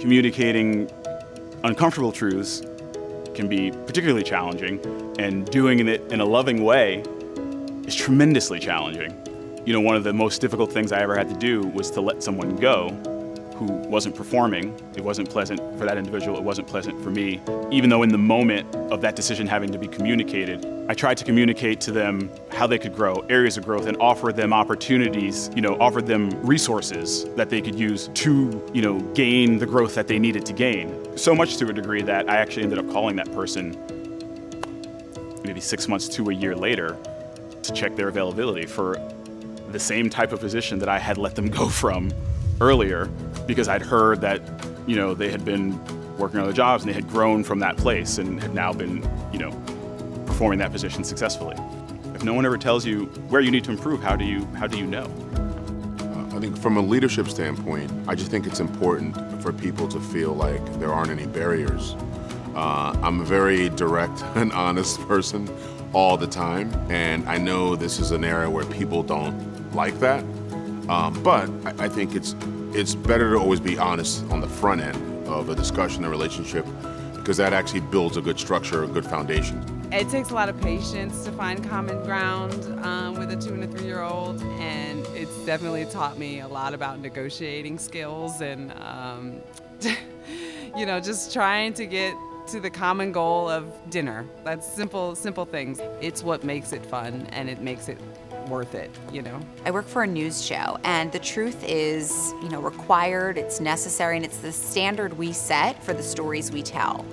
communicating uncomfortable truths can be particularly challenging, and doing it in a loving way is tremendously challenging. You know, one of the most difficult things I ever had to do was to let someone go who wasn't performing. It wasn't pleasant for that individual, it wasn't pleasant for me. Even though in the moment of that decision having to be communicated, I tried to communicate to them how they could grow, areas of growth, and offer them opportunities, you know, offered them resources that they could use to, you know, gain the growth that they needed to gain. So much to a degree that I actually ended up calling that person maybe six months to a year later to check their availability for the same type of position that I had let them go from earlier because I'd heard that, you know, they had been working other jobs and they had grown from that place and had now been, you know, performing that position successfully. If no one ever tells you where you need to improve, how do you how do you know? I think from a leadership standpoint, I just think it's important for people to feel like there aren't any barriers. Uh, I'm a very direct and honest person all the time, and I know this is an area where people don't like that. Um, but I, I think it's it's better to always be honest on the front end of a discussion, a relationship, because that actually builds a good structure, a good foundation. It takes a lot of patience to find common ground um, with a two and a three year old, and it's definitely taught me a lot about negotiating skills and, um, you know, just trying to get to the common goal of dinner. That's simple, simple things. It's what makes it fun, and it makes it worth it, you know? I work for a news show, and the truth is, you know, required, it's necessary, and it's the standard we set for the stories we tell.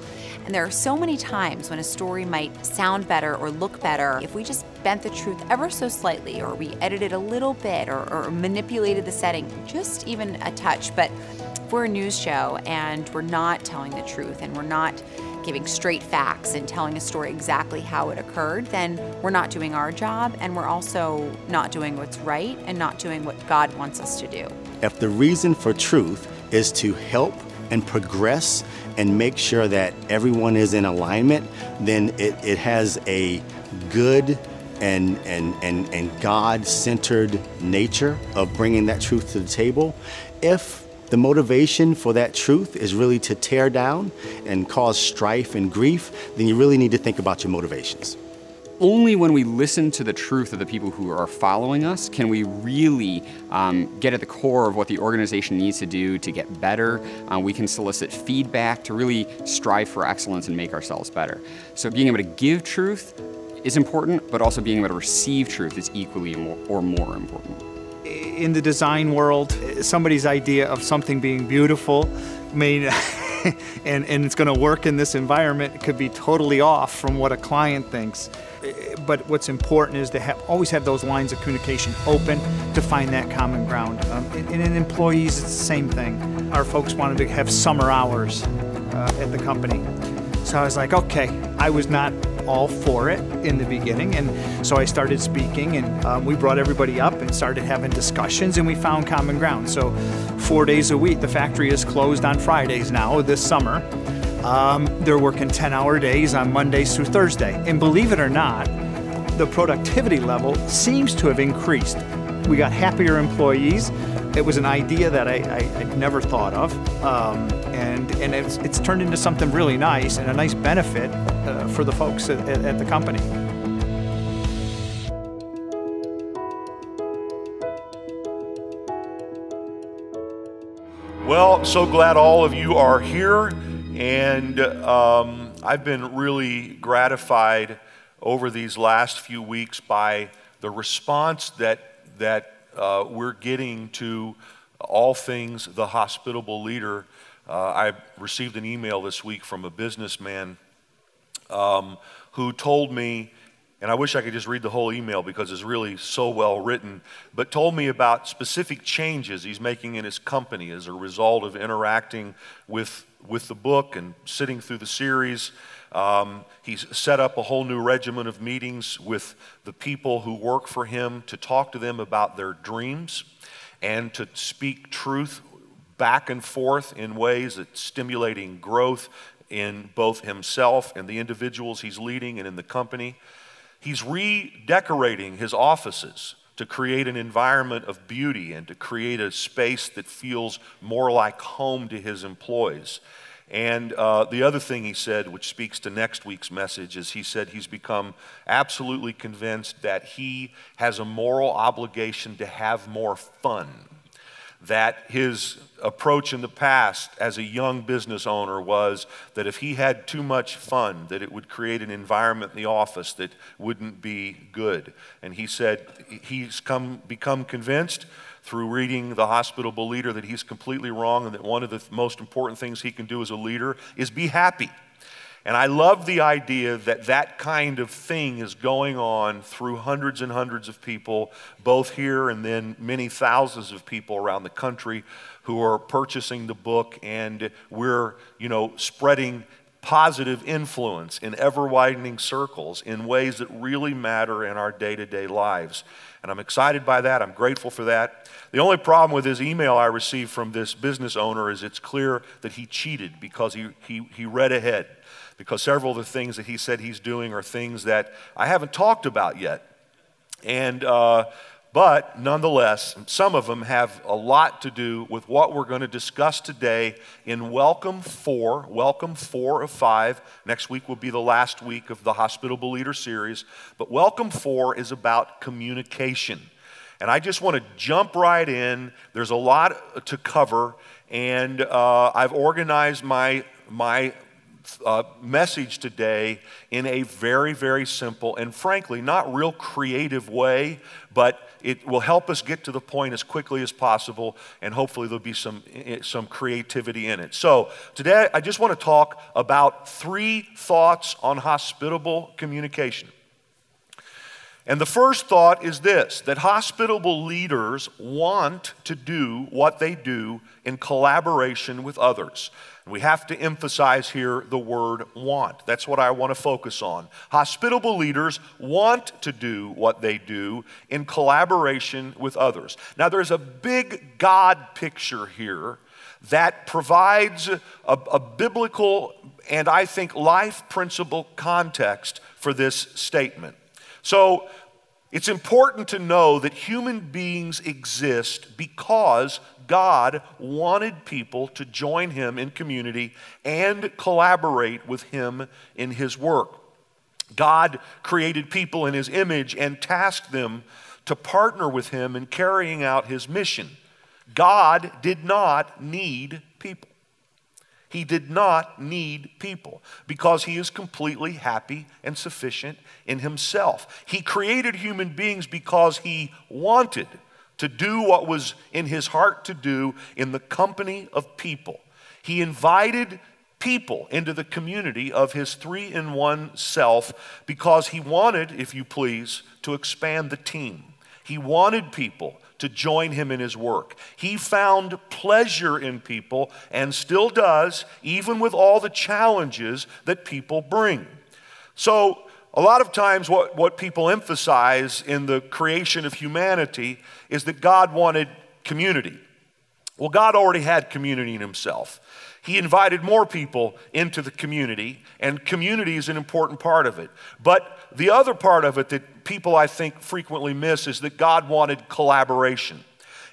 And there are so many times when a story might sound better or look better if we just bent the truth ever so slightly, or we edited a little bit, or, or manipulated the setting just even a touch. But if we're a news show and we're not telling the truth and we're not giving straight facts and telling a story exactly how it occurred, then we're not doing our job and we're also not doing what's right and not doing what God wants us to do. If the reason for truth is to help and progress and make sure that everyone is in alignment, then it, it has a good and, and, and, and God centered nature of bringing that truth to the table. If the motivation for that truth is really to tear down and cause strife and grief, then you really need to think about your motivations. Only when we listen to the truth of the people who are following us can we really um, get at the core of what the organization needs to do to get better. Uh, we can solicit feedback to really strive for excellence and make ourselves better. So, being able to give truth is important, but also being able to receive truth is equally or more important in the design world, somebody's idea of something being beautiful may and, and it's going to work in this environment could be totally off from what a client thinks. But what's important is to have, always have those lines of communication open to find that common ground. Um, and, and, in employees, it's the same thing. Our folks wanted to have summer hours uh, at the company. So I was like, okay, I was not all for it in the beginning. And so I started speaking, and um, we brought everybody up and started having discussions, and we found common ground. So, four days a week, the factory is closed on Fridays now this summer. Um, they're working 10 hour days on Mondays through Thursday. And believe it or not, the productivity level seems to have increased. We got happier employees. It was an idea that I, I, I never thought of. Um, and, and it's, it's turned into something really nice and a nice benefit uh, for the folks at, at the company. Well, so glad all of you are here, and um, I've been really gratified over these last few weeks by the response that that uh, we're getting to all things the hospitable leader. Uh, I received an email this week from a businessman um, who told me, and I wish I could just read the whole email because it's really so well written, but told me about specific changes he's making in his company as a result of interacting with, with the book and sitting through the series. Um, he's set up a whole new regimen of meetings with the people who work for him to talk to them about their dreams and to speak truth back and forth in ways that stimulating growth in both himself and the individuals he's leading and in the company. He's redecorating his offices to create an environment of beauty and to create a space that feels more like home to his employees. And uh, the other thing he said, which speaks to next week's message, is he said he's become absolutely convinced that he has a moral obligation to have more fun. That his approach in the past as a young business owner was that if he had too much fun, that it would create an environment in the office that wouldn't be good. And he said he's come, become convinced through reading The Hospitable Leader that he's completely wrong and that one of the most important things he can do as a leader is be happy. And I love the idea that that kind of thing is going on through hundreds and hundreds of people, both here and then many thousands of people around the country who are purchasing the book, and we're, you know, spreading positive influence in ever widening circles in ways that really matter in our day to day lives. And I'm excited by that. I'm grateful for that. The only problem with his email I received from this business owner is it's clear that he cheated because he, he, he read ahead. Because several of the things that he said he's doing are things that I haven't talked about yet. And, uh, but nonetheless, some of them have a lot to do with what we're going to discuss today in Welcome 4, Welcome 4 of 5. Next week will be the last week of the Hospitable Leader series. But Welcome 4 is about communication. And I just want to jump right in. There's a lot to cover, and uh, I've organized my, my uh, message today in a very, very simple and frankly not real creative way, but it will help us get to the point as quickly as possible, and hopefully there'll be some, eh, some creativity in it. So, today I just want to talk about three thoughts on hospitable communication. And the first thought is this that hospitable leaders want to do what they do in collaboration with others. We have to emphasize here the word want. That's what I want to focus on. Hospitable leaders want to do what they do in collaboration with others. Now, there's a big God picture here that provides a, a biblical and I think life principle context for this statement. So, it's important to know that human beings exist because God wanted people to join him in community and collaborate with him in his work. God created people in his image and tasked them to partner with him in carrying out his mission. God did not need people. He did not need people because he is completely happy and sufficient in himself. He created human beings because he wanted to do what was in his heart to do in the company of people. He invited people into the community of his three in one self because he wanted, if you please, to expand the team. He wanted people to join him in his work. He found pleasure in people and still does, even with all the challenges that people bring. So, a lot of times, what, what people emphasize in the creation of humanity is that God wanted community. Well, God already had community in Himself. He invited more people into the community, and community is an important part of it. But the other part of it that people, I think, frequently miss is that God wanted collaboration.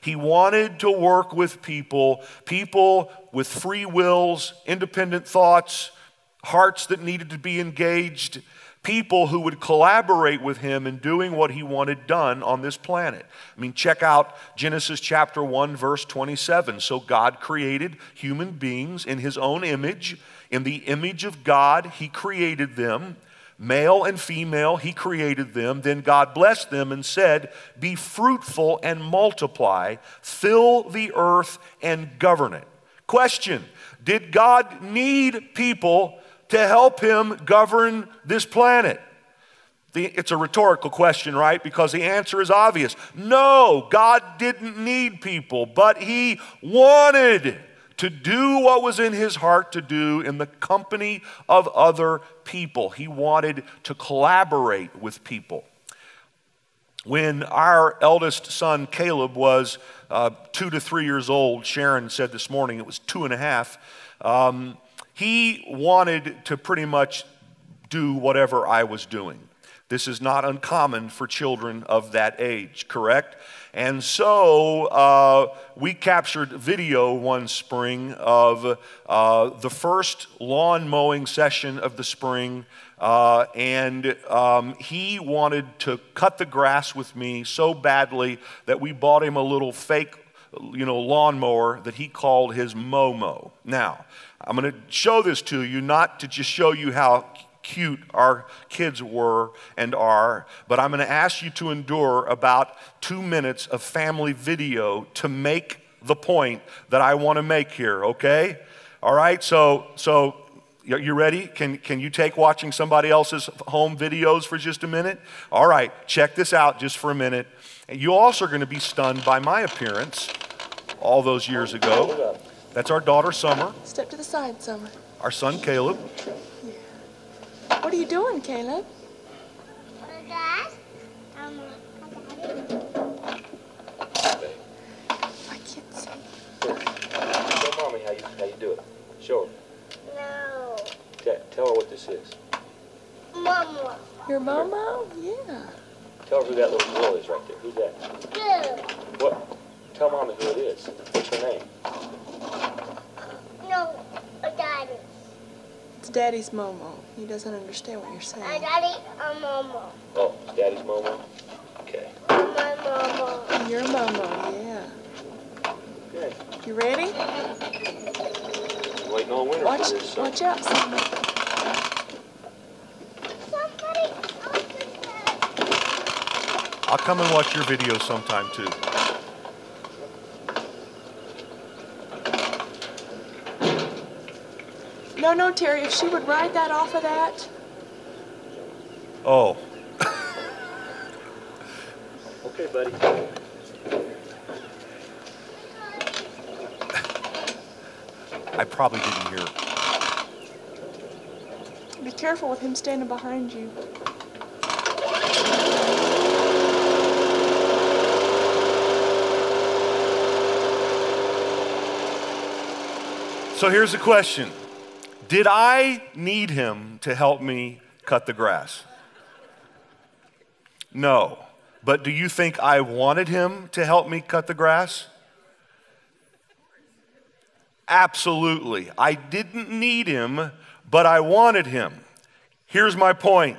He wanted to work with people, people with free wills, independent thoughts, hearts that needed to be engaged people who would collaborate with him in doing what he wanted done on this planet. I mean, check out Genesis chapter 1, verse 27. So God created human beings in his own image. In the image of God, he created them. Male and female, he created them. Then God blessed them and said, Be fruitful and multiply, fill the earth and govern it. Question Did God need people to help him govern this planet? The, it's a rhetorical question, right? Because the answer is obvious. No, God didn't need people, but He wanted to do what was in His heart to do in the company of other people. He wanted to collaborate with people. When our eldest son, Caleb, was uh, two to three years old, Sharon said this morning it was two and a half. Um, he wanted to pretty much do whatever I was doing. This is not uncommon for children of that age, correct? And so uh, we captured video one spring of uh, the first lawn mowing session of the spring. Uh, and um, he wanted to cut the grass with me so badly that we bought him a little fake you know, lawnmower that he called his Momo. Now, I'm going to show this to you, not to just show you how cute our kids were and are, but I'm going to ask you to endure about two minutes of family video to make the point that I want to make here, okay? All right, so, so you ready? Can, can you take watching somebody else's home videos for just a minute? All right, check this out just for a minute. You also are going to be stunned by my appearance all those years ago. That's our daughter, Summer. Step to the side, Summer. Our son, Caleb. What are you doing, Caleb? Um, I can't see. Show mommy how you how you do it. Show her. No. Tell, tell her what this is. Mama. Your Momo? Yeah. Tell her who that little girl is right there. Who's that? Good. What? Tell mommy who it is. What's her name? No. A daddy. It's Daddy's Momo. He doesn't understand what you're A saying. daddy. A Momo. Oh, Daddy's Momo. Okay. My mama. Your Momo, yeah. Okay. You ready? Waiting on winter Watch, for this. son. watch out, Summer. Somebody. I'll come and watch your video sometime too. No, no, Terry, if she would ride that off of that. Oh, Okay, buddy. I probably didn't hear. Be careful with him standing behind you. So here's the question Did I need him to help me cut the grass? No. But do you think I wanted him to help me cut the grass? Absolutely. I didn't need him, but I wanted him. Here's my point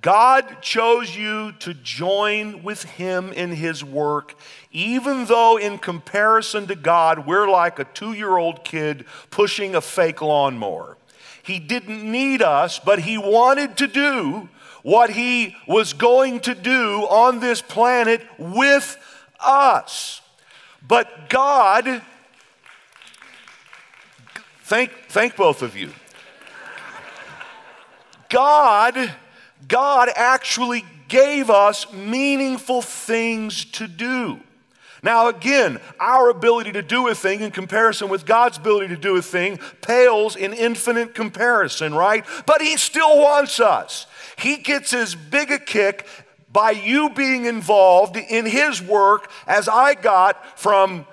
God chose you to join with him in his work, even though, in comparison to God, we're like a two year old kid pushing a fake lawnmower. He didn't need us, but he wanted to do what he was going to do on this planet with us. But God, thank, thank both of you. God, God actually gave us meaningful things to do. Now, again, our ability to do a thing in comparison with God's ability to do a thing pales in infinite comparison, right? But He still wants us. He gets as big a kick by you being involved in His work as I got from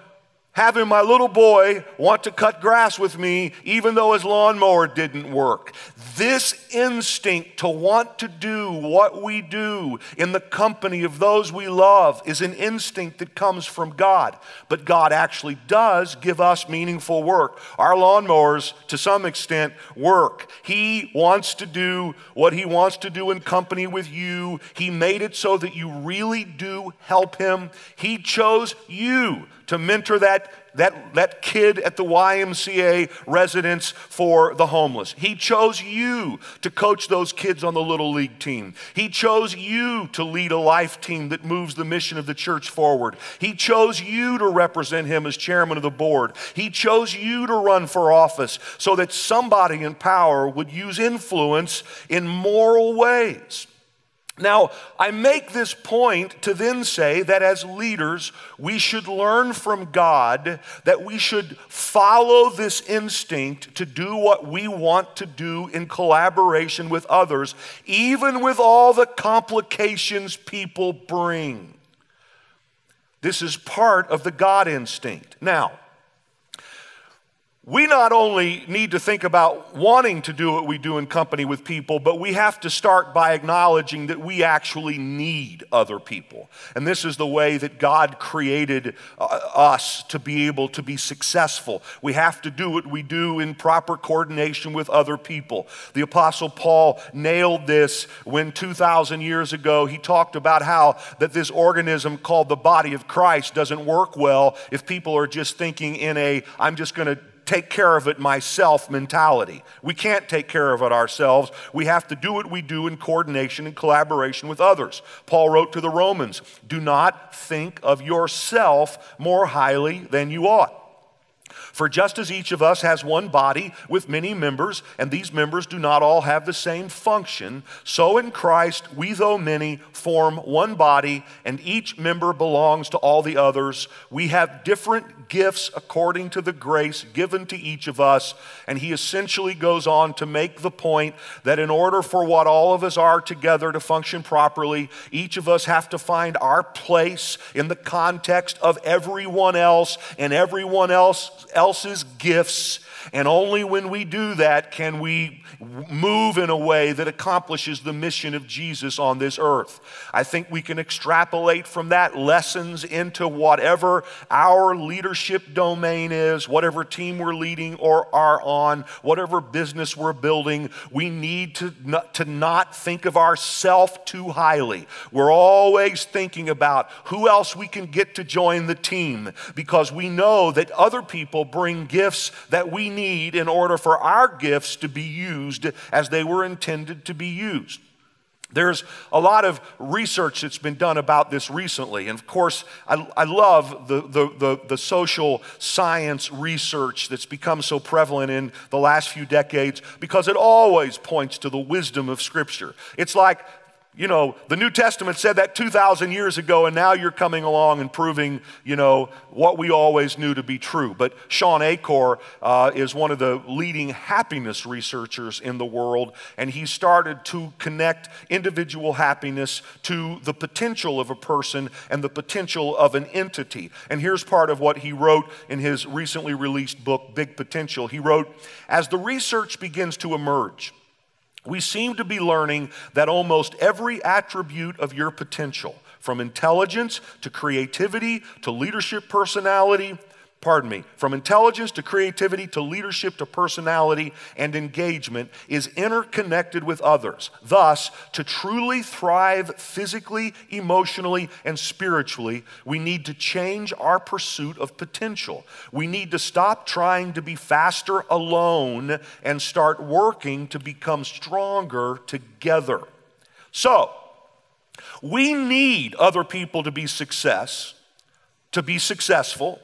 having my little boy want to cut grass with me even though his lawnmower didn't work. This instinct to want to do what we do in the company of those we love is an instinct that comes from God. But God actually does give us meaningful work. Our lawnmowers, to some extent, work. He wants to do what He wants to do in company with you. He made it so that you really do help Him. He chose you to mentor that, that, that kid at the YMCA residence for the homeless. He chose you to coach those kids on the Little League team. He chose you to lead a life team that moves the mission of the church forward. He chose you to represent him as chairman of the board. He chose you to run for office so that somebody in power would use influence in moral ways. Now, I make this point to then say that as leaders, we should learn from God that we should follow this instinct to do what we want to do in collaboration with others, even with all the complications people bring. This is part of the God instinct. Now, we not only need to think about wanting to do what we do in company with people, but we have to start by acknowledging that we actually need other people. And this is the way that God created uh, us to be able to be successful. We have to do what we do in proper coordination with other people. The Apostle Paul nailed this when 2,000 years ago he talked about how that this organism called the body of Christ doesn't work well if people are just thinking in a, I'm just going to take care of it myself mentality. We can't take care of it ourselves. We have to do what we do in coordination and collaboration with others. Paul wrote to the Romans Do not think of yourself more highly than you ought. For just as each of us has one body with many members, and these members do not all have the same function, so in Christ we, though many, form one body, and each member belongs to all the others. We have different gifts according to the grace given to each of us. And he essentially goes on to make the point that in order for what all of us are together to function properly, each of us have to find our place in the context of everyone else and everyone else else's gifts. And only when we do that can we move in a way that accomplishes the mission of Jesus on this earth. I think we can extrapolate from that lessons into whatever our leadership domain is, whatever team we're leading or are on, whatever business we're building. We need to not, to not think of ourselves too highly. We're always thinking about who else we can get to join the team because we know that other people bring gifts that we need in order for our gifts to be used as they were intended to be used. There's a lot of research that's been done about this recently. And of course, I, I love the, the, the, the, social science research that's become so prevalent in the last few decades because it always points to the wisdom of Scripture. It's like you know, the New Testament said that 2,000 years ago, and now you're coming along and proving, you know, what we always knew to be true. But Shawn Achor uh, is one of the leading happiness researchers in the world, and he started to connect individual happiness to the potential of a person and the potential of an entity. And here's part of what he wrote in his recently released book, Big Potential. He wrote, As the research begins to emerge, we seem to be learning that almost every attribute of your potential, from intelligence to creativity to leadership personality, pardon me, from intelligence to creativity to leadership to personality and engagement is interconnected with others. Thus, to truly thrive physically, emotionally, and spiritually, we need to change our pursuit of potential. We need to stop trying to be faster alone and start working to become stronger together. So, we need other people to be success, to be successful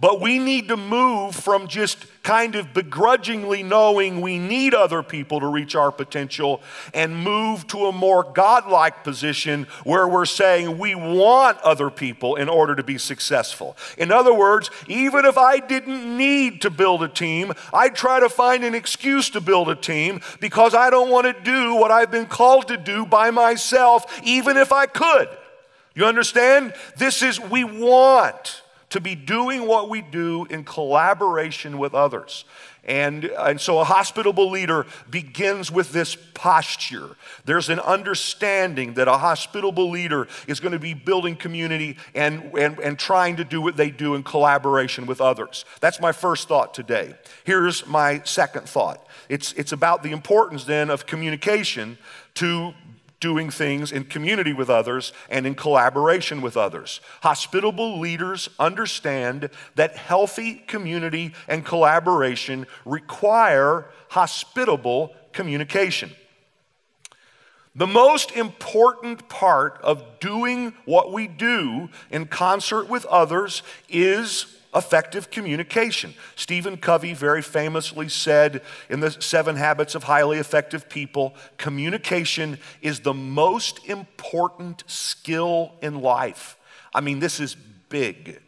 but we need to move from just kind of begrudgingly knowing we need other people to reach our potential and move to a more godlike position where we're saying we want other people in order to be successful. In other words, even if I didn't need to build a team, I'd try to find an excuse to build a team because I don't want to do what I've been called to do by myself, even if I could. You understand? This is, we want to be doing what we do in collaboration with others. And, and so a hospitable leader begins with this posture. There's an understanding that a hospitable leader is going to be building community and, and, and trying to do what they do in collaboration with others. That's my first thought today. Here's my second thought it's, it's about the importance then of communication to doing things in community with others and in collaboration with others. Hospitable leaders understand that healthy community and collaboration require hospitable communication. The most important part of doing what we do in concert with others is effective communication. Stephen Covey very famously said in the Seven Habits of Highly Effective People communication is the most important skill in life. I mean, this is big.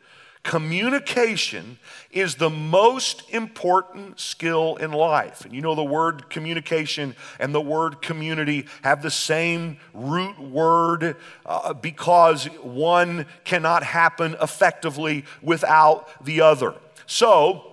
Communication is the most important skill in life. And you know, the word communication and the word community have the same root word uh, because one cannot happen effectively without the other. So,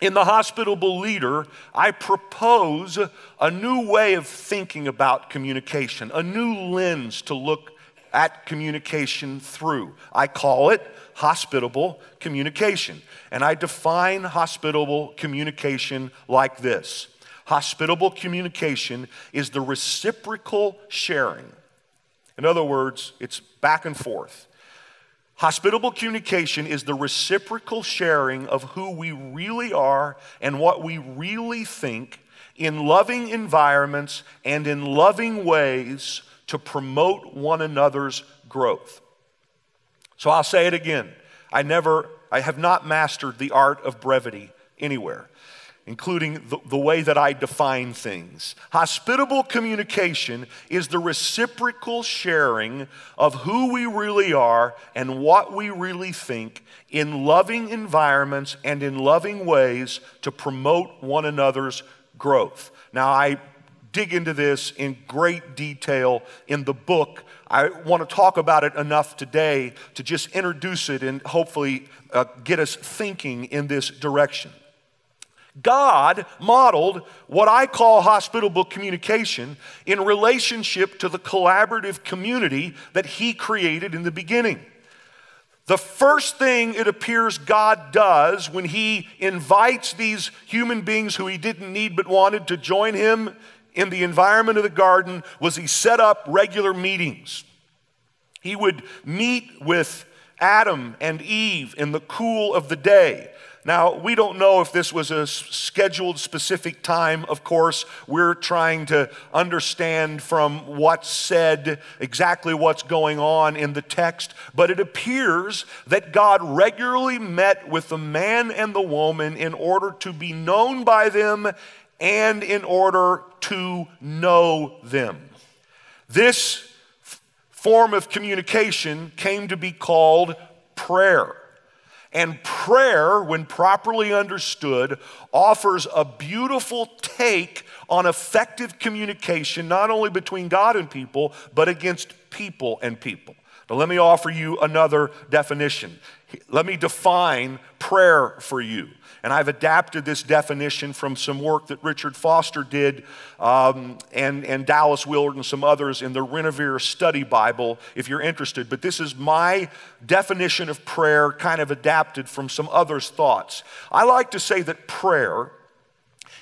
In the hospitable leader, I propose a new way of thinking about communication, a new lens to look at communication through. I call it hospitable communication. And I define hospitable communication like this Hospitable communication is the reciprocal sharing. In other words, it's back and forth. Hospitable communication is the reciprocal sharing of who we really are and what we really think in loving environments and in loving ways to promote one another's growth. So I'll say it again. I never, I have not mastered the art of brevity anywhere including the, the, way that I define things. Hospitable communication is the reciprocal sharing of who we really are and what we really think in loving environments and in loving ways to promote one another's growth. Now, I dig into this in great detail in the book. I want to talk about it enough today to just introduce it and hopefully uh, get us thinking in this direction. God modeled what I call hospitable communication in relationship to the collaborative community that He created in the beginning. The first thing it appears God does when He invites these human beings who He didn't need but wanted to join Him in the environment of the garden was He set up regular meetings. He would meet with Adam and Eve in the cool of the day. Now, we don't know if this was a scheduled specific time, of course. We're trying to understand from what's said exactly what's going on in the text, but it appears that God regularly met with the man and the woman in order to be known by them and in order to know them. This form of communication came to be called prayer. And prayer, when properly understood, offers a beautiful take on effective communication, not only between God and people, but against people and people. Now, let me offer you another definition. Let me define prayer for you. And I've adapted this definition from some work that Richard Foster did um, and, and Dallas Willard and some others in the Renovaré Study Bible, if you're interested. But this is my definition of prayer, kind of adapted from some others' thoughts. I like to say that prayer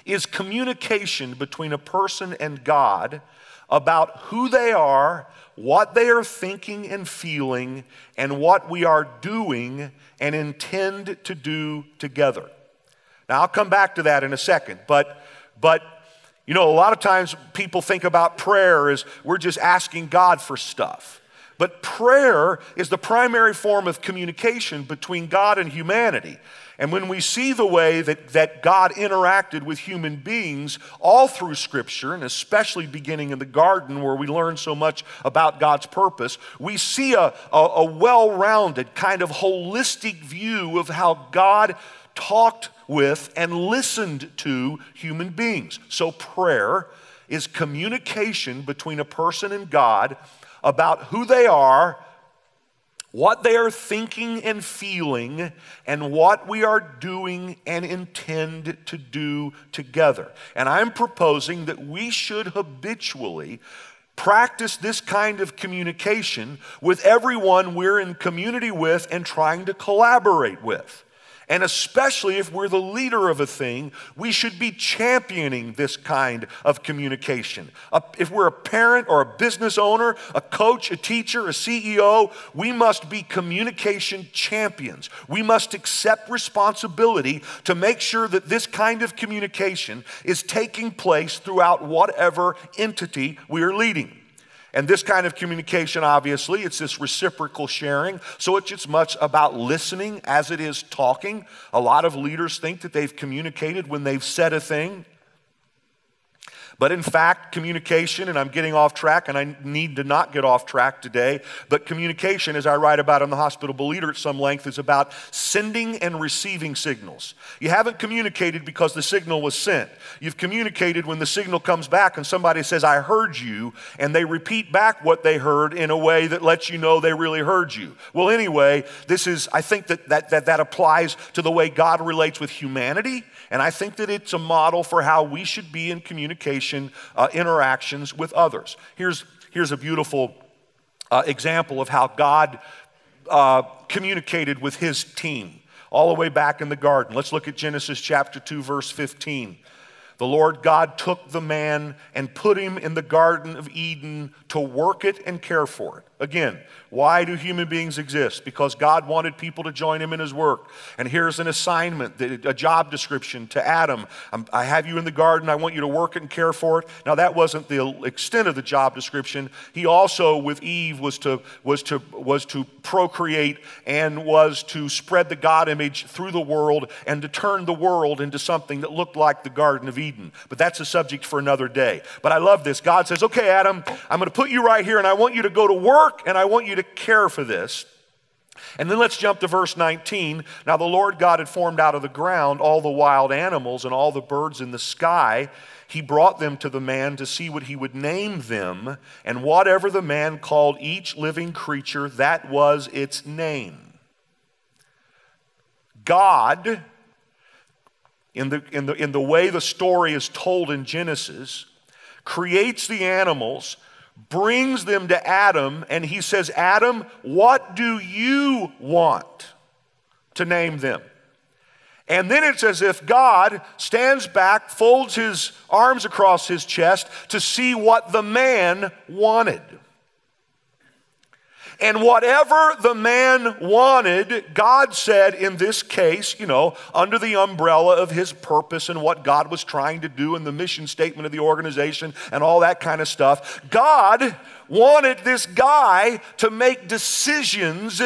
is communication between a person and God about who they are, what they are thinking and feeling, and what we are doing and intend to do together. Now, I'll come back to that in a second, but, but you know, a lot of times people think about prayer as we're just asking God for stuff. But prayer is the primary form of communication between God and humanity. And when we see the way that, that God interacted with human beings all through Scripture, and especially beginning in the garden where we learn so much about God's purpose, we see a, a, a well rounded, kind of holistic view of how God talked with and listened to human beings. So, prayer is communication between a person and God about who they are, what they are thinking and feeling, and what we are doing and intend to do together. And I'm proposing that we should habitually practice this kind of communication with everyone we're in community with and trying to collaborate with. And especially if we're the leader of a thing, we should be championing this kind of communication. If we're a parent or a business owner, a coach, a teacher, a CEO, we must be communication champions. We must accept responsibility to make sure that this kind of communication is taking place throughout whatever entity we are leading. And this kind of communication, obviously, it's this reciprocal sharing. So it's as much about listening as it is talking. A lot of leaders think that they've communicated when they've said a thing. But in fact, communication, and I'm getting off track, and I need to not get off track today, but communication, as I write about in the hospitable leader at some length, is about sending and receiving signals. You haven't communicated because the signal was sent. You've communicated when the signal comes back and somebody says, I heard you, and they repeat back what they heard in a way that lets you know they really heard you. Well, anyway, this is, I think that that, that, that applies to the way God relates with humanity and I think that it's a model for how we should be in communication, uh, interactions with others. Here's, here's a beautiful uh, example of how God uh, communicated with his team all the way back in the garden. Let's look at Genesis chapter 2, verse 15. The Lord God took the man and put him in the Garden of Eden to work it and care for it. Again, why do human beings exist? Because God wanted people to join him in his work. And here's an assignment, a job description to Adam. I have you in the garden. I want you to work it and care for it. Now, that wasn't the extent of the job description. He also, with Eve, was to, was to, was to procreate and was to spread the God image through the world and to turn the world into something that looked like the Garden of Eden. But that's a subject for another day. But I love this. God says, okay, Adam, I'm going to put you right here and I want you to go to work and I want you to care for this. And then let's jump to verse 19. Now, the Lord God had formed out of the ground all the wild animals and all the birds in the sky. He brought them to the man to see what he would name them, and whatever the man called each living creature, that was its name. God, in the, in the, in the way the story is told in Genesis, creates the animals brings them to Adam, and he says, Adam, what do you want to name them? And then it's as if God stands back, folds his arms across his chest to see what the man wanted. And whatever the man wanted, God said in this case, you know, under the umbrella of his purpose and what God was trying to do and the mission statement of the organization and all that kind of stuff, God wanted this guy to make decisions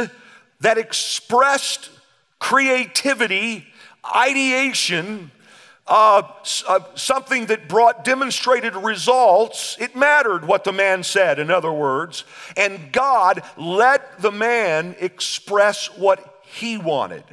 that expressed creativity, ideation, uh, uh, something that brought demonstrated results, it mattered what the man said, in other words. And God let the man express what he wanted.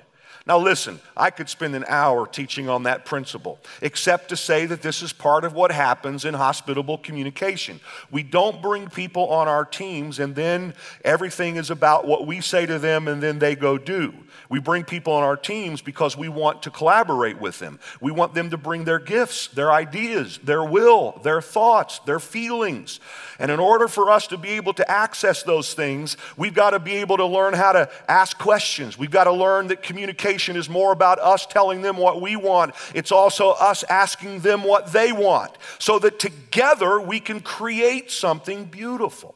Now, listen, I could spend an hour teaching on that principle, except to say that this is part of what happens in hospitable communication. We don't bring people on our teams and then everything is about what we say to them and then they go do. We bring people on our teams because we want to collaborate with them. We want them to bring their gifts, their ideas, their will, their thoughts, their feelings. And in order for us to be able to access those things, we've got to be able to learn how to ask questions. We've got to learn that communication is more about us telling them what we want, it's also us asking them what they want, so that together we can create something beautiful.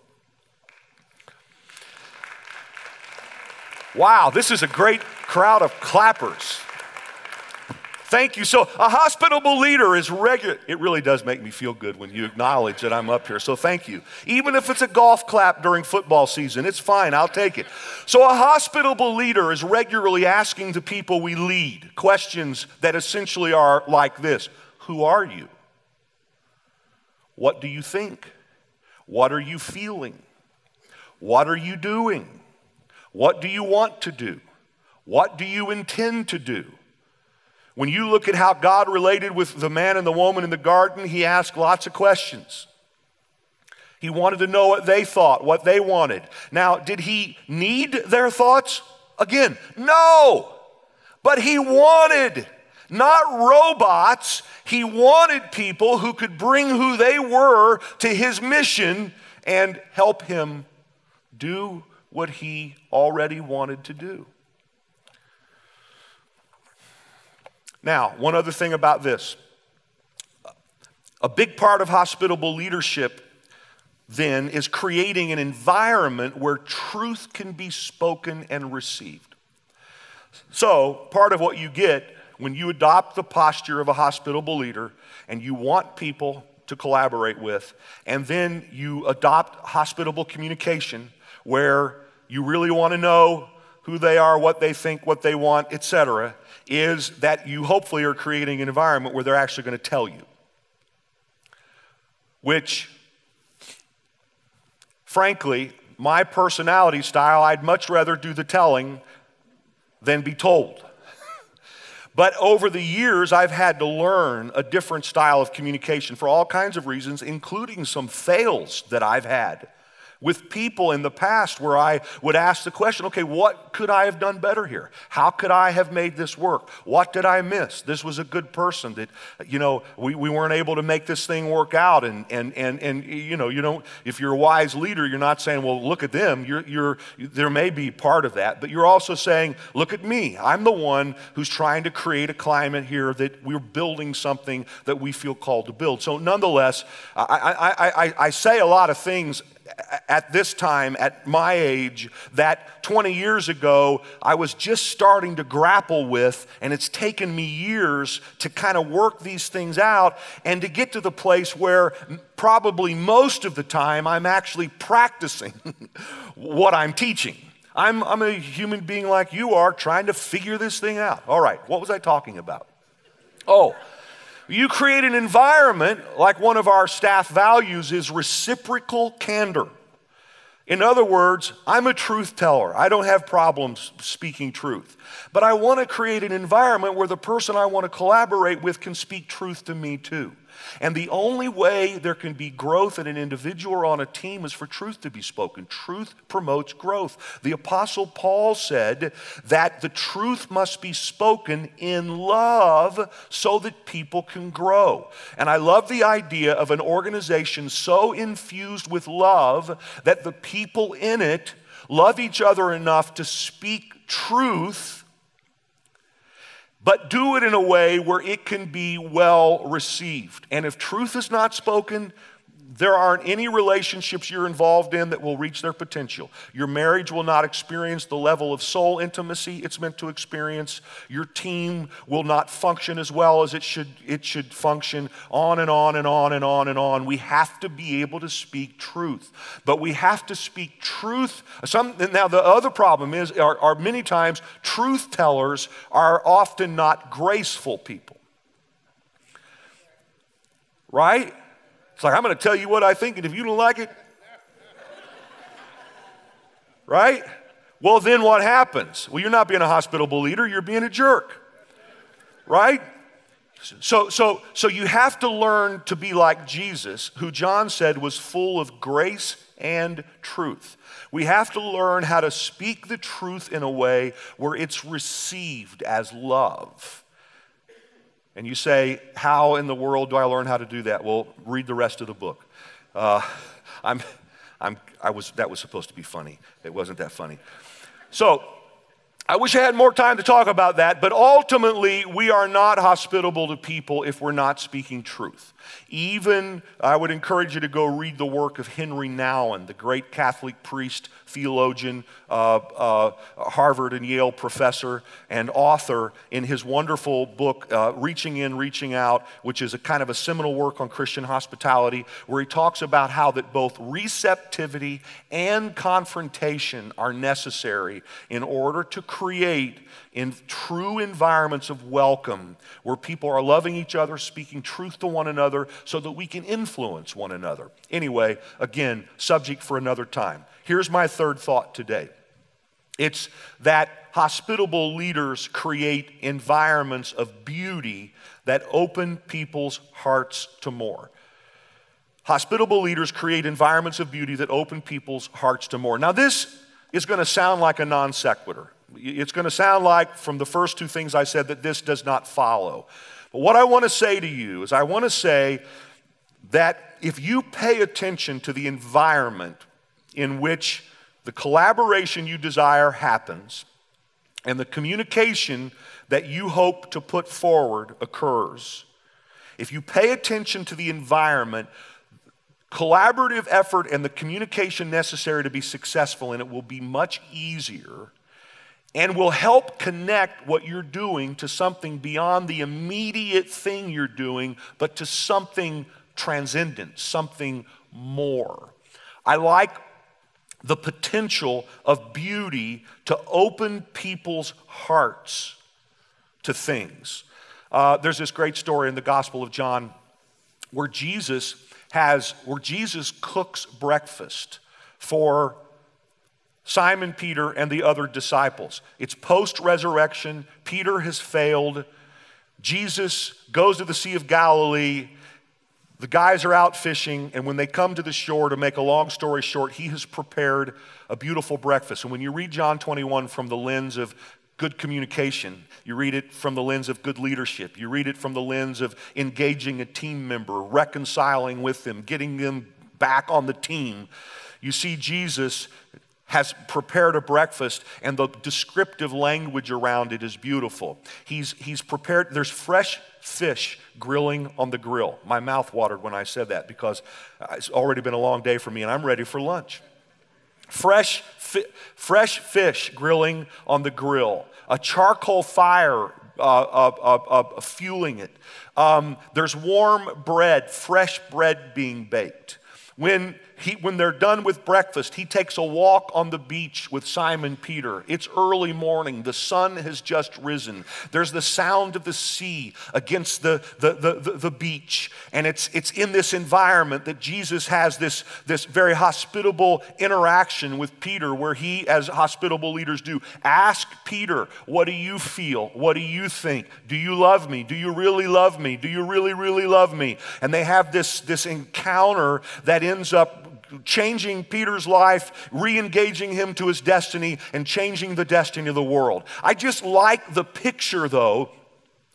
Wow, this is a great crowd of clappers. Thank you. So, a hospitable leader is regular. It really does make me feel good when you acknowledge that I'm up here. So, thank you. Even if it's a golf clap during football season, it's fine. I'll take it. So, a hospitable leader is regularly asking the people we lead questions that essentially are like this Who are you? What do you think? What are you feeling? What are you doing? What do you want to do? What do you intend to do? When you look at how God related with the man and the woman in the garden, he asked lots of questions. He wanted to know what they thought, what they wanted. Now, did he need their thoughts? Again, no. But he wanted not robots. He wanted people who could bring who they were to his mission and help him do what he already wanted to do. Now, one other thing about this. A big part of hospitable leadership then is creating an environment where truth can be spoken and received. So, part of what you get when you adopt the posture of a hospitable leader and you want people to collaborate with, and then you adopt hospitable communication where you really want to know who they are, what they think, what they want, etc., is that you hopefully are creating an environment where they're actually going to tell you. which, frankly, my personality style, I'd much rather do the telling than be told. But over the years, I've had to learn a different style of communication for all kinds of reasons, including some fails that I've had with people in the past where I would ask the question, okay, what could I have done better here? How could I have made this work? What did I miss? This was a good person that, you know, we, we weren't able to make this thing work out. And, and, and, and, you know, you don't, if you're a wise leader, you're not saying, well, look at them. You're, you're, there may be part of that, but you're also saying, look at me. I'm the one who's trying to create a climate here that we're building something that we feel called to build. So nonetheless, I, I, I, I say a lot of things at this time, at my age, that 20 years ago I was just starting to grapple with, and it's taken me years to kind of work these things out and to get to the place where probably most of the time I'm actually practicing what I'm teaching. I'm, I'm a human being like you are trying to figure this thing out. All right, what was I talking about? Oh, you create an environment like one of our staff values is reciprocal candor. In other words, I'm a truth teller. I don't have problems speaking truth. But I want to create an environment where the person I want to collaborate with can speak truth to me too. And the only way there can be growth in an individual or on a team is for truth to be spoken. Truth promotes growth. The Apostle Paul said that the truth must be spoken in love so that people can grow. And I love the idea of an organization so infused with love that the people in it love each other enough to speak truth but do it in a way where it can be well received. And if truth is not spoken, there aren't any relationships you're involved in that will reach their potential. Your marriage will not experience the level of soul intimacy it's meant to experience. Your team will not function as well as it should, it should function. On and on and on and on and on. We have to be able to speak truth. But we have to speak truth. Some, now, the other problem is, are, are many times truth tellers are often not graceful people. Right? It's like, I'm going to tell you what I think, and if you don't like it, right? Well, then what happens? Well, you're not being a hospitable leader, you're being a jerk, right? So, so, so you have to learn to be like Jesus, who John said was full of grace and truth. We have to learn how to speak the truth in a way where it's received as love. And you say, How in the world do I learn how to do that? Well, read the rest of the book. Uh, I'm, I'm, I was, that was supposed to be funny. It wasn't that funny. So, I wish I had more time to talk about that, but ultimately, we are not hospitable to people if we're not speaking truth. Even, I would encourage you to go read the work of Henri Nouwen, the great Catholic priest, theologian, uh, uh, Harvard and Yale professor, and author in his wonderful book, uh, Reaching In, Reaching Out, which is a kind of a seminal work on Christian hospitality, where he talks about how that both receptivity and confrontation are necessary in order to create in true environments of welcome where people are loving each other, speaking truth to one another, so that we can influence one another. Anyway, again, subject for another time. Here's my third thought today it's that hospitable leaders create environments of beauty that open people's hearts to more. Hospitable leaders create environments of beauty that open people's hearts to more. Now, this is going to sound like a non sequitur. It's going to sound like, from the first two things I said, that this does not follow. But what I want to say to you is, I want to say that if you pay attention to the environment in which the collaboration you desire happens and the communication that you hope to put forward occurs, if you pay attention to the environment, collaborative effort and the communication necessary to be successful in it will be much easier and will help connect what you're doing to something beyond the immediate thing you're doing, but to something transcendent, something more. I like the potential of beauty to open people's hearts to things. Uh, there's this great story in the Gospel of John where Jesus has where Jesus cooks breakfast for Simon Peter and the other disciples. It's post resurrection. Peter has failed. Jesus goes to the Sea of Galilee. The guys are out fishing, and when they come to the shore, to make a long story short, he has prepared a beautiful breakfast. And when you read John 21 from the lens of good communication, you read it from the lens of good leadership, you read it from the lens of engaging a team member, reconciling with them, getting them back on the team, you see Jesus has prepared a breakfast, and the descriptive language around it is beautiful. He's, he's prepared, there's fresh fish grilling on the grill. My mouth watered when I said that because it's already been a long day for me, and I'm ready for lunch. Fresh, fi- fresh fish grilling on the grill, a charcoal fire uh, uh, uh, uh fueling it. Um, there's warm bread, fresh bread being baked. When he, when they're done with breakfast, he takes a walk on the beach with Simon Peter. It's early morning. The sun has just risen. There's the sound of the sea against the, the, the, the, the beach. And it's, it's in this environment that Jesus has this, this very hospitable interaction with Peter, where he, as hospitable leaders do, ask Peter, What do you feel? What do you think? Do you love me? Do you really love me? Do you really, really love me? And they have this, this encounter that ends up changing Peter's life, re engaging him to his destiny, and changing the destiny of the world. I just like the picture, though,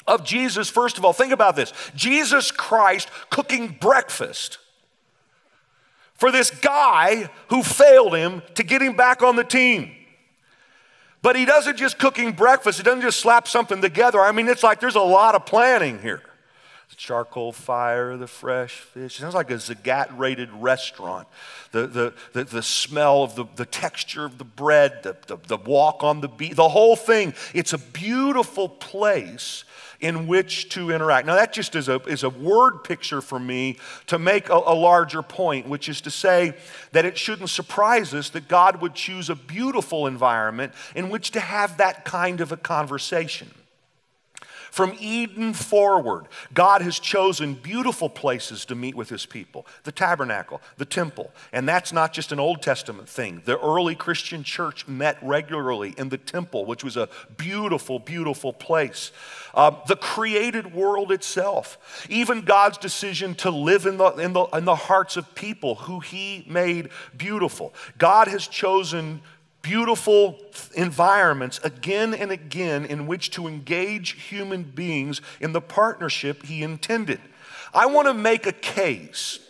of Jesus. First of all, think about this Jesus Christ cooking breakfast for this guy who failed him to get him back on the team. But he doesn't just cooking breakfast, he doesn't just slap something together. I mean, it's like there's a lot of planning here the charcoal fire, the fresh fish. It sounds like a Zagat rated restaurant. The, the, the, the, smell of the, the texture of the bread, the, the, the walk on the beach, the whole thing. It's a beautiful place in which to interact. Now, that just is a, is a word picture for me to make a, a larger point, which is to say that it shouldn't surprise us that God would choose a beautiful environment in which to have that kind of a conversation. From Eden forward, God has chosen beautiful places to meet with his people the tabernacle, the temple. And that's not just an Old Testament thing. The early Christian church met regularly in the temple, which was a beautiful, beautiful place. Uh, the created world itself, even God's decision to live in the, in, the, in the hearts of people who he made beautiful. God has chosen beautiful environments again and again in which to engage human beings in the partnership he intended. I want to make a case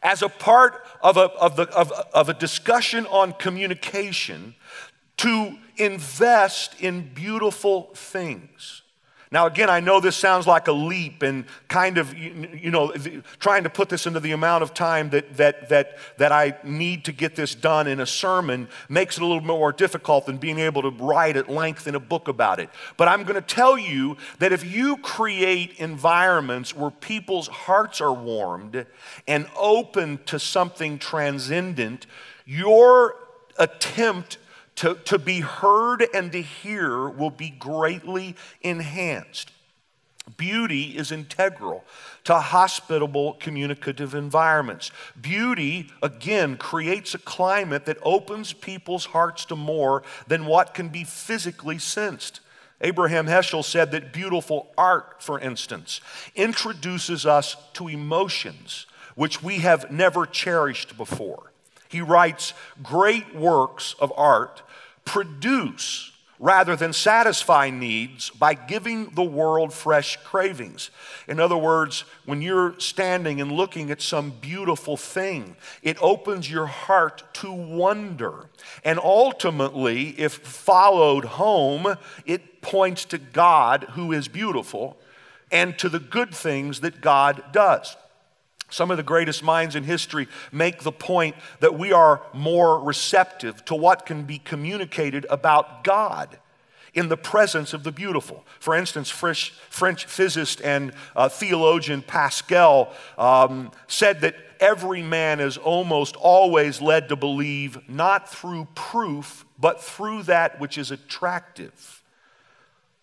as a part of a, of, the, of, of a discussion on communication to invest in beautiful things. Now, again, I know this sounds like a leap and kind of, you know, trying to put this into the amount of time that, that, that, that I need to get this done in a sermon makes it a little more difficult than being able to write at length in a book about it. But I'm going to tell you that if you create environments where people's hearts are warmed and open to something transcendent, your attempt to, to be heard and to hear will be greatly enhanced. Beauty is integral to hospitable communicative environments. Beauty, again, creates a climate that opens people's hearts to more than what can be physically sensed. Abraham Heschel said that beautiful art, for instance, introduces us to emotions which we have never cherished before. He writes, Great works of art produce rather than satisfy needs by giving the world fresh cravings. In other words, when you're standing and looking at some beautiful thing, it opens your heart to wonder. And ultimately, if followed home, it points to God who is beautiful and to the good things that God does. Some of the greatest minds in history make the point that we are more receptive to what can be communicated about God in the presence of the beautiful. For instance, French, French physicist and uh, theologian Pascal um, said that every man is almost always led to believe not through proof, but through that which is attractive.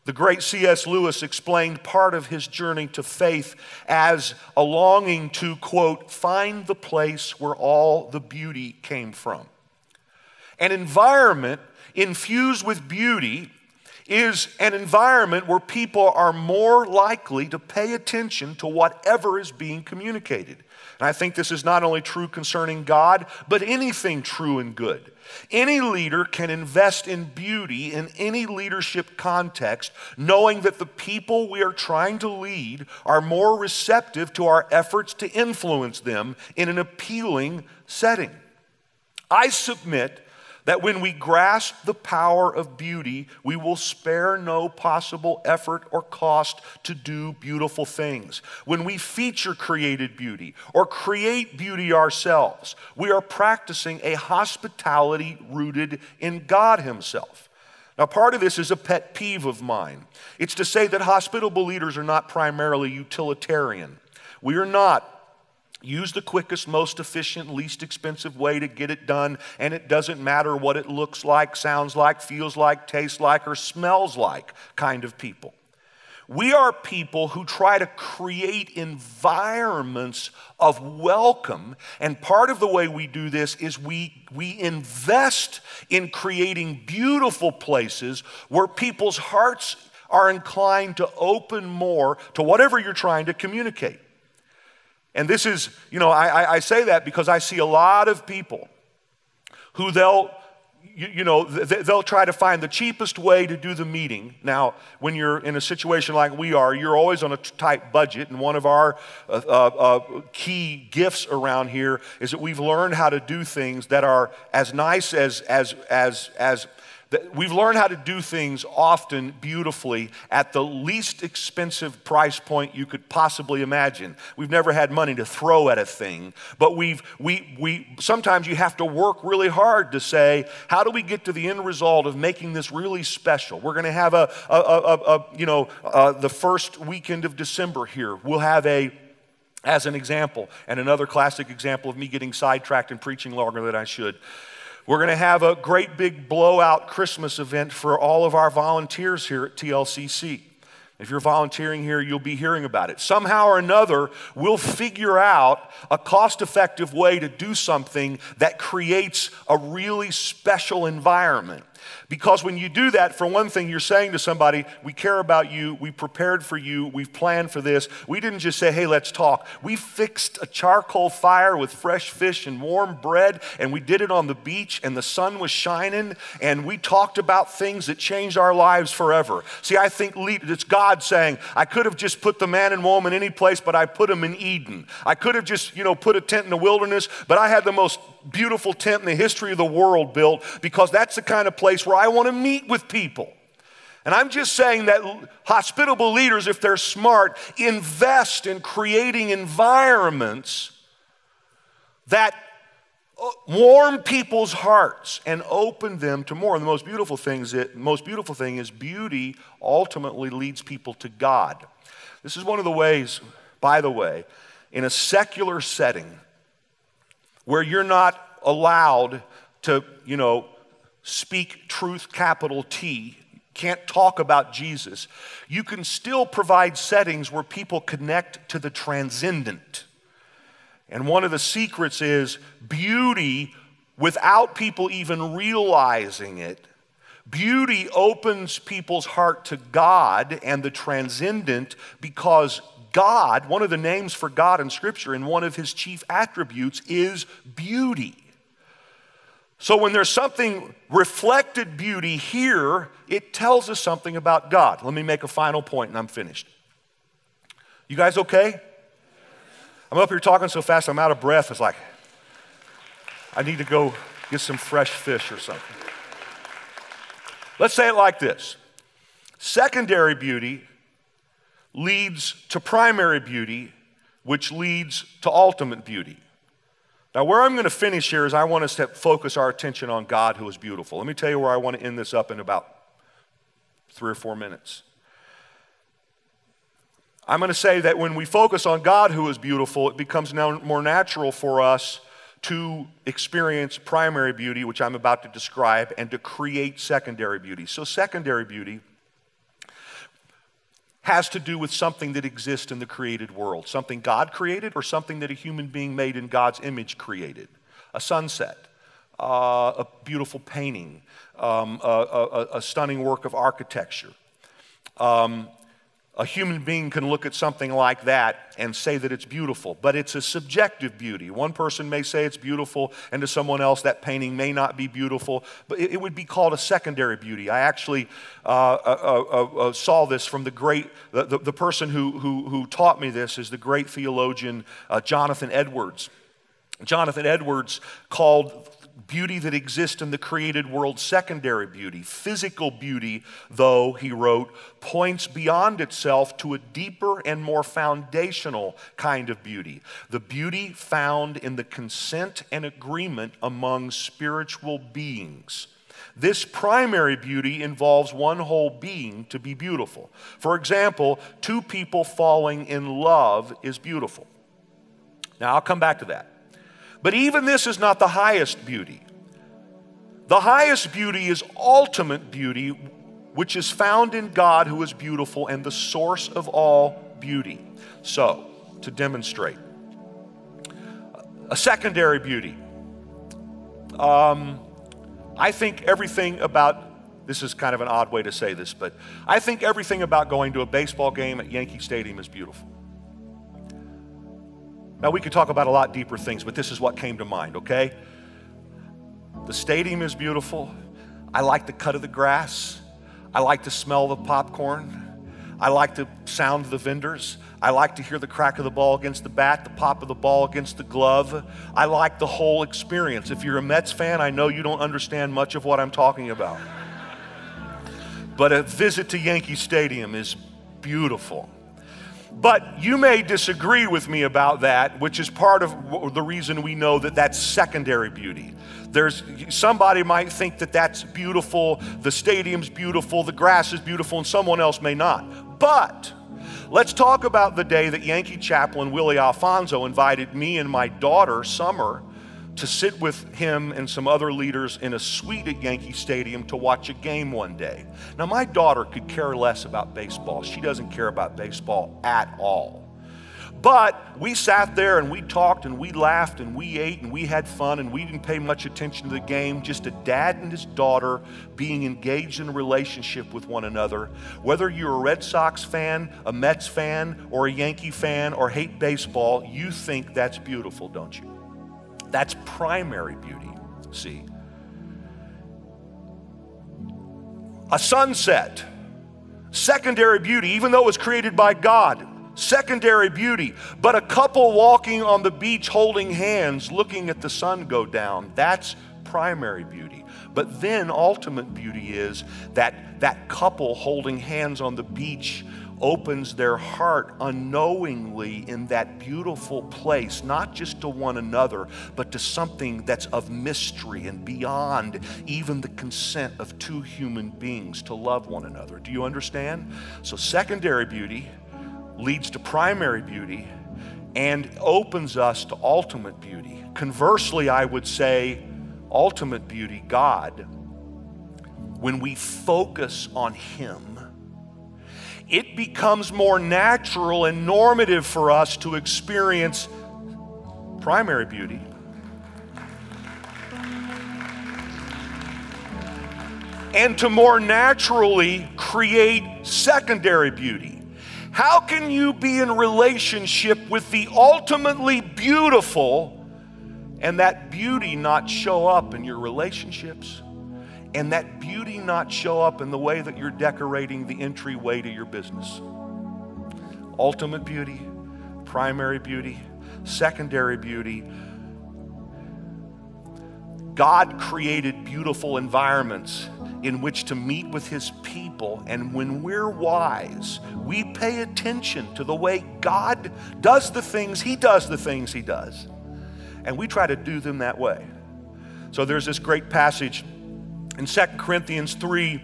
The great C.S. Lewis explained part of his journey to faith as a longing to, quote, find the place where all the beauty came from. An environment infused with beauty is an environment where people are more likely to pay attention to whatever is being communicated. And I think this is not only true concerning God, but anything true and good. Any leader can invest in beauty in any leadership context, knowing that the people we are trying to lead are more receptive to our efforts to influence them in an appealing setting. I submit that when we grasp the power of beauty, we will spare no possible effort or cost to do beautiful things. When we feature created beauty or create beauty ourselves, we are practicing a hospitality rooted in God Himself. Now, part of this is a pet peeve of mine. It's to say that hospitable leaders are not primarily utilitarian. We are not Use the quickest, most efficient, least expensive way to get it done, and it doesn't matter what it looks like, sounds like, feels like, tastes like, or smells like kind of people. We are people who try to create environments of welcome, and part of the way we do this is we, we invest in creating beautiful places where people's hearts are inclined to open more to whatever you're trying to communicate. And this is, you know, I, I say that because I see a lot of people who they'll, you, you, know, they'll try to find the cheapest way to do the meeting. Now, when you're in a situation like we are, you're always on a tight budget. And one of our uh, uh, uh, key gifts around here is that we've learned how to do things that are as nice as, as, as, as We've learned how to do things often beautifully at the least expensive price point you could possibly imagine. We've never had money to throw at a thing, but we've, we, we, sometimes you have to work really hard to say, how do we get to the end result of making this really special? We're going to have a, a, a, a you know, uh, the first weekend of December here. We'll have a as an example, and another classic example of me getting sidetracked and preaching longer than I should. We're going to have a great big blowout Christmas event for all of our volunteers here at TLCC. If you're volunteering here, you'll be hearing about it. Somehow or another, we'll figure out a cost effective way to do something that creates a really special environment. Because when you do that, for one thing, you're saying to somebody, We care about you, we prepared for you, we've planned for this. We didn't just say, Hey, let's talk. We fixed a charcoal fire with fresh fish and warm bread, and we did it on the beach, and the sun was shining, and we talked about things that changed our lives forever. See, I think it's God saying, I could have just put the man and woman any place, but I put them in Eden. I could have just, you know, put a tent in the wilderness, but I had the most beautiful tent in the history of the world built because that's the kind of place where I want to meet with people. And I'm just saying that hospitable leaders, if they're smart, invest in creating environments that uh, warm people's hearts and open them to more. And the most beautiful thing is that most beautiful thing is beauty ultimately leads people to God. This is one of the ways, by the way, in a secular setting where you're not allowed to, you know, speak truth, capital T, can't talk about Jesus, you can still provide settings where people connect to the transcendent. And one of the secrets is beauty without people even realizing it. Beauty opens people's heart to God and the transcendent because God, one of the names for God in Scripture and one of his chief attributes is beauty. So when there's something reflected beauty here, it tells us something about God. Let me make a final point and I'm finished. You guys okay? I'm up here talking so fast I'm out of breath. It's like, I need to go get some fresh fish or something. Let's say it like this secondary beauty leads to primary beauty, which leads to ultimate beauty. Now, where I'm going to finish here is I want us to focus our attention on God who is beautiful. Let me tell you where I want to end this up in about three or four minutes. I'm going to say that when we focus on God who is beautiful, it becomes now more natural for us to experience primary beauty, which I'm about to describe, and to create secondary beauty. So, secondary beauty has to do with something that exists in the created world, something God created or something that a human being made in God's image created. A sunset, uh, a beautiful painting, um, a, a, a, stunning work of architecture. Um, a human being can look at something like that and say that it's beautiful, but it's a subjective beauty. One person may say it's beautiful, and to someone else, that painting may not be beautiful, but it, would be called a secondary beauty. I actually uh, uh, uh, uh saw this from the great, the, the, the person who, who, who, taught me this is the great theologian uh, Jonathan Edwards. Jonathan Edwards called beauty that exists in the created world, secondary beauty. Physical beauty, though, he wrote, points beyond itself to a deeper and more foundational kind of beauty. The beauty found in the consent and agreement among spiritual beings. This primary beauty involves one whole being to be beautiful. For example, two people falling in love is beautiful. Now, I'll come back to that. But even this is not the highest beauty. The highest beauty is ultimate beauty, which is found in God who is beautiful and the source of all beauty. So, to demonstrate, a secondary beauty. Um, I think everything about this is kind of an odd way to say this, but I think everything about going to a baseball game at Yankee Stadium is beautiful. Now, we could talk about a lot deeper things, but this is what came to mind, okay? The stadium is beautiful. I like the cut of the grass. I like to smell the popcorn. I like the sound of the vendors. I like to hear the crack of the ball against the bat, the pop of the ball against the glove. I like the whole experience. If you're a Mets fan, I know you don't understand much of what I'm talking about. But a visit to Yankee Stadium is beautiful. But you may disagree with me about that, which is part of the reason we know that that's secondary beauty. There's somebody might think that that's beautiful, the stadium's beautiful, the grass is beautiful, and someone else may not. But let's talk about the day that Yankee chaplain Willie Alfonso invited me and my daughter, Summer, to sit with him and some other leaders in a suite at Yankee Stadium to watch a game one day. Now, my daughter could care less about baseball. She doesn't care about baseball at all. But we sat there and we talked and we laughed and we ate and we had fun and we didn't pay much attention to the game. Just a dad and his daughter being engaged in a relationship with one another. Whether you're a Red Sox fan, a Mets fan, or a Yankee fan, or hate baseball, you think that's beautiful, don't you? That's primary beauty, see. A sunset, secondary beauty, even though it was created by God, secondary beauty. But a couple walking on the beach holding hands, looking at the sun go down, that's primary beauty. But then ultimate beauty is that that couple holding hands on the beach opens their heart unknowingly in that beautiful place, not just to one another, but to something that's of mystery and beyond even the consent of two human beings to love one another. Do you understand? So, secondary beauty leads to primary beauty and opens us to ultimate beauty. Conversely, I would say, ultimate beauty, God, when we focus on Him it becomes more natural and normative for us to experience primary beauty. And to more naturally create secondary beauty. How can you be in relationship with the ultimately beautiful and that beauty not show up in your relationships? And that beauty not show up in the way that you're decorating the entryway to your business. Ultimate beauty, primary beauty, secondary beauty. God created beautiful environments in which to meet with His people. And when we're wise, we pay attention to the way God does the things, He does the things He does. And we try to do them that way. So there's this great passage in 2 Corinthians 3,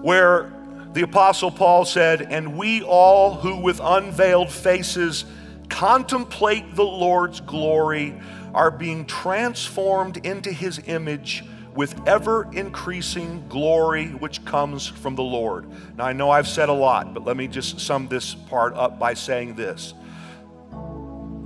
where the Apostle Paul said, And we all who with unveiled faces contemplate the Lord's glory are being transformed into his image with ever increasing glory which comes from the Lord. Now, I know I've said a lot, but let me just sum this part up by saying this.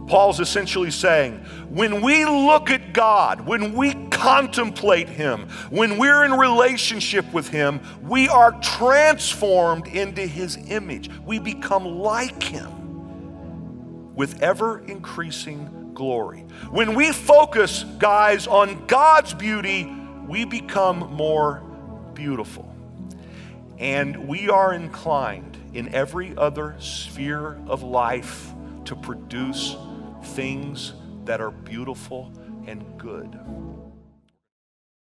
Paul's essentially saying, when we look at God, when we contemplate Him, when we're in relationship with Him, we are transformed into His image. We become like Him with ever increasing glory. When we focus, guys, on God's beauty, we become more beautiful. And we are inclined in every other sphere of life to produce things that are beautiful and good.